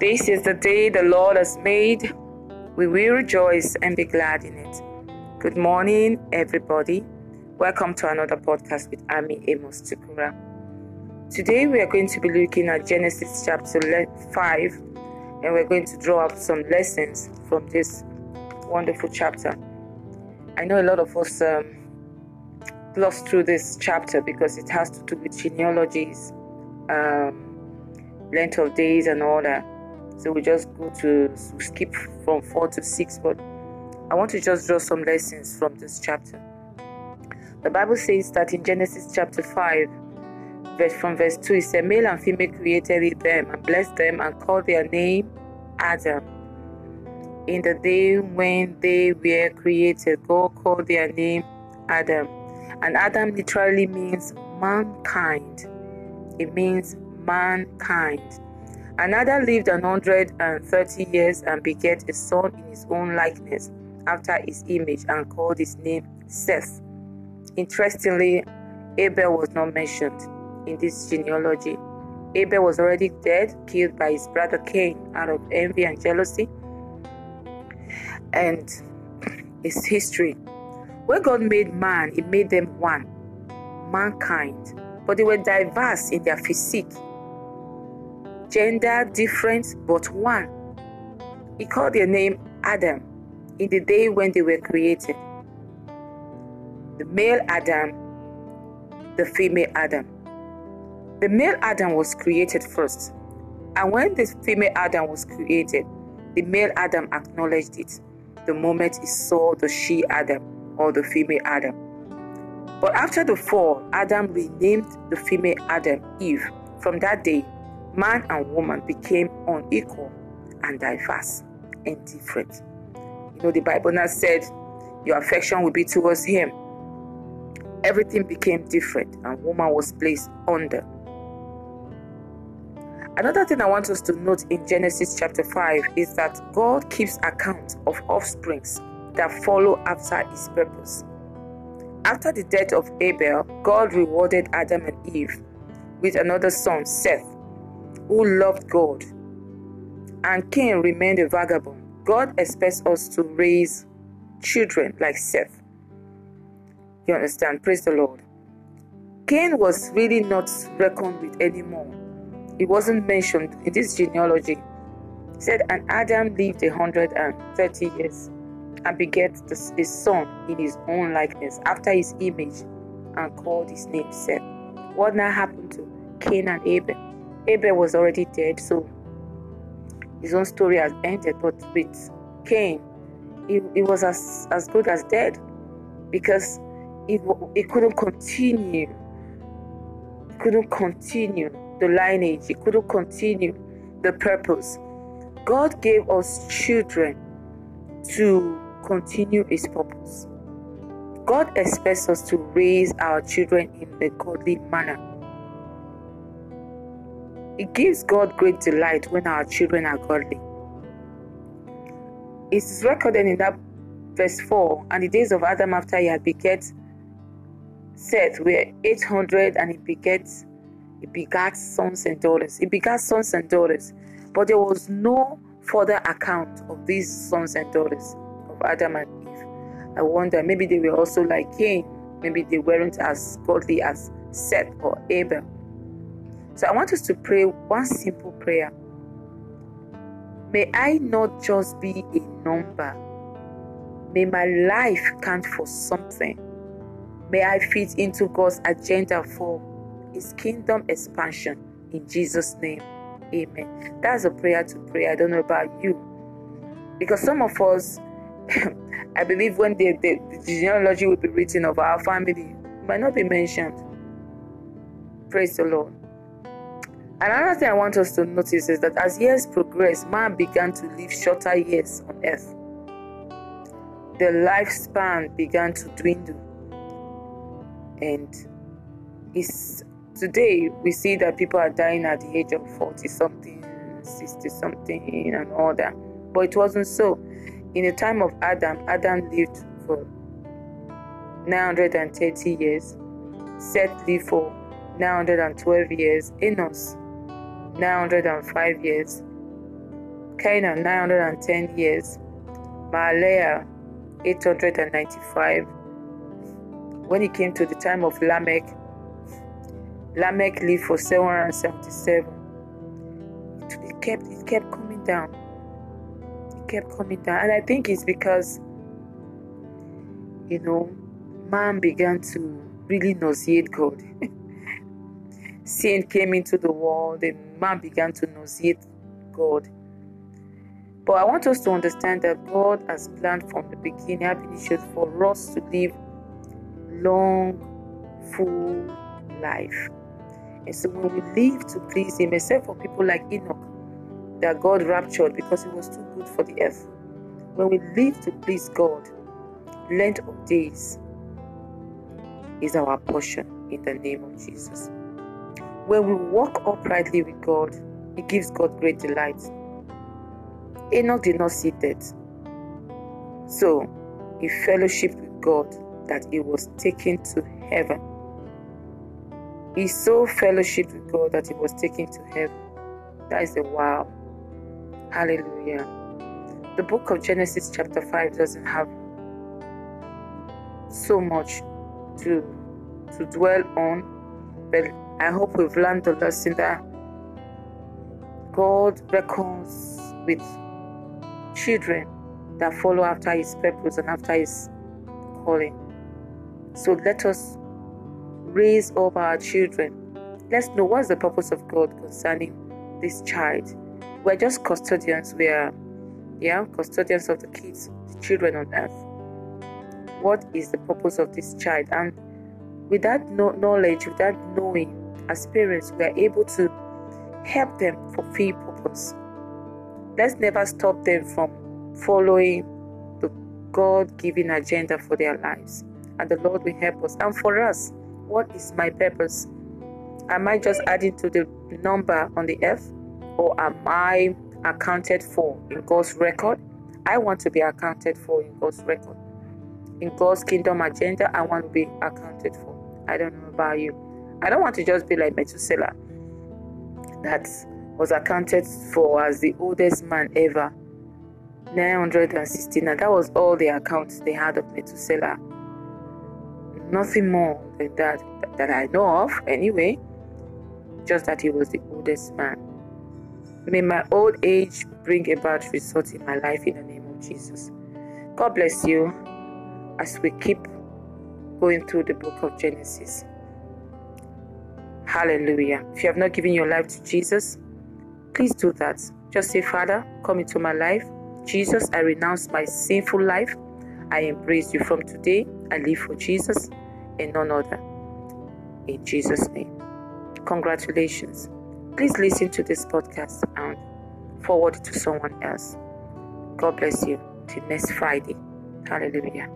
This is the day the Lord has made. We will rejoice and be glad in it. Good morning, everybody. Welcome to another podcast with Ami Amos Tukura. Today we are going to be looking at Genesis chapter 5 and we're going to draw up some lessons from this wonderful chapter. I know a lot of us um, gloss through this chapter because it has to do with genealogies, um, length of days, and all that. So we just go to skip from 4 to 6, but I want to just draw some lessons from this chapter. The Bible says that in Genesis chapter 5, verse from verse 2, it said, Male and female created them and blessed them and called their name Adam. In the day when they were created, God called their name Adam. And Adam literally means mankind. It means mankind. Adam lived an hundred and thirty years and begat a son in his own likeness, after his image, and called his name Seth. Interestingly, Abel was not mentioned in this genealogy. Abel was already dead, killed by his brother Cain out of envy and jealousy. And it's history. When God made man, He made them one, mankind. But they were diverse in their physique, gender different, but one. He called their name Adam in the day when they were created. The male Adam, the female Adam. The male Adam was created first. And when the female Adam was created, the male Adam acknowledged it the moment he saw the she Adam or the female Adam. But after the fall, Adam renamed the female Adam Eve. From that day, man and woman became unequal and diverse and different. You know, the Bible now said, Your affection will be towards him. Everything became different, and woman was placed under. Another thing I want us to note in Genesis chapter 5 is that God keeps account of offsprings that follow after his purpose. After the death of Abel, God rewarded Adam and Eve with another son, Seth, who loved God. And Cain remained a vagabond. God expects us to raise children like Seth. You understand? Praise the Lord. Cain was really not reckoned with anymore it wasn't mentioned in this genealogy. It said, And Adam lived a hundred and thirty years and begat a son in his own likeness, after his image, and called his name Seth. What now happened to Cain and Abel? Abel was already dead, so his own story has ended. But with Cain, he, he was as, as good as dead because he, he couldn't continue. He couldn't continue the lineage, he couldn't continue the purpose. God gave us children to continue his purpose. God expects us to raise our children in a godly manner. It gives God great delight when our children are godly. It is recorded in that verse 4 and the days of Adam after he had beget Seth were 800 and he beget he begat sons and daughters. He begat sons and daughters. But there was no further account of these sons and daughters of Adam and Eve. I wonder, maybe they were also like Cain. Maybe they weren't as godly as Seth or Abel. So I want us to pray one simple prayer. May I not just be a number. May my life count for something. May I fit into God's agenda for his kingdom expansion in Jesus' name. Amen. That's a prayer to pray. I don't know about you. Because some of us, I believe when the, the, the genealogy will be written of our family, might not be mentioned. Praise the Lord. Another thing I want us to notice is that as years progressed, man began to live shorter years on earth. The lifespan began to dwindle. And today we see that people are dying at the age of 40 something 60 something and all that but it wasn't so in the time of adam adam lived for 930 years seth lived for 912 years enos 905 years Cainan 910 years, Mahalalel 895. When it came to the time of Lamech, Lamech lived for 777. It kept it kept coming down. It kept coming down. And I think it's because you know man began to really nauseate God. Sin came into the world and man began to nauseate God. But I want us to understand that God has planned from the beginning, ab initio, for us to live long, full life. And so when we live to please Him, except for people like Enoch, that God raptured because it was too good for the earth. When we live to please God, length of days is our portion in the name of Jesus. When we walk uprightly with God, it gives God great delight. Enoch did not see death. So he fellowshiped with God that he was taken to heaven. He saw fellowship with God that he was taken to heaven. That is a wow. Hallelujah. The book of Genesis, chapter 5, doesn't have so much to to dwell on, but I hope we've learned the lesson that God reckons with children that follow after His purpose and after His calling. So let us raise up our children. Let's know what's the purpose of God concerning this child. We're just custodians. We are, yeah, custodians of the kids, the children on earth. What is the purpose of this child? And with that knowledge, with that knowing, as parents, we are able to help them fulfill purpose. Let's never stop them from following the God given agenda for their lives. And the Lord will help us. And for us, what is my purpose? Am I just adding to the number on the earth? Or am I accounted for in God's record? I want to be accounted for in God's record. In God's kingdom agenda, I want to be accounted for. I don't know about you. I don't want to just be like Methuselah that was accounted for as the oldest man ever. 969. That was all the accounts they had of Methuselah. Nothing more than that that I know of, anyway. Just that he was the oldest man. May my old age bring about results in my life in the name of Jesus. God bless you as we keep going through the book of Genesis. Hallelujah. If you have not given your life to Jesus, please do that. Just say, Father, come into my life. Jesus, I renounce my sinful life. I embrace you from today. I live for Jesus and none other. In Jesus' name. Congratulations. Please listen to this podcast and forward it to someone else. God bless you. Till next Friday. Hallelujah.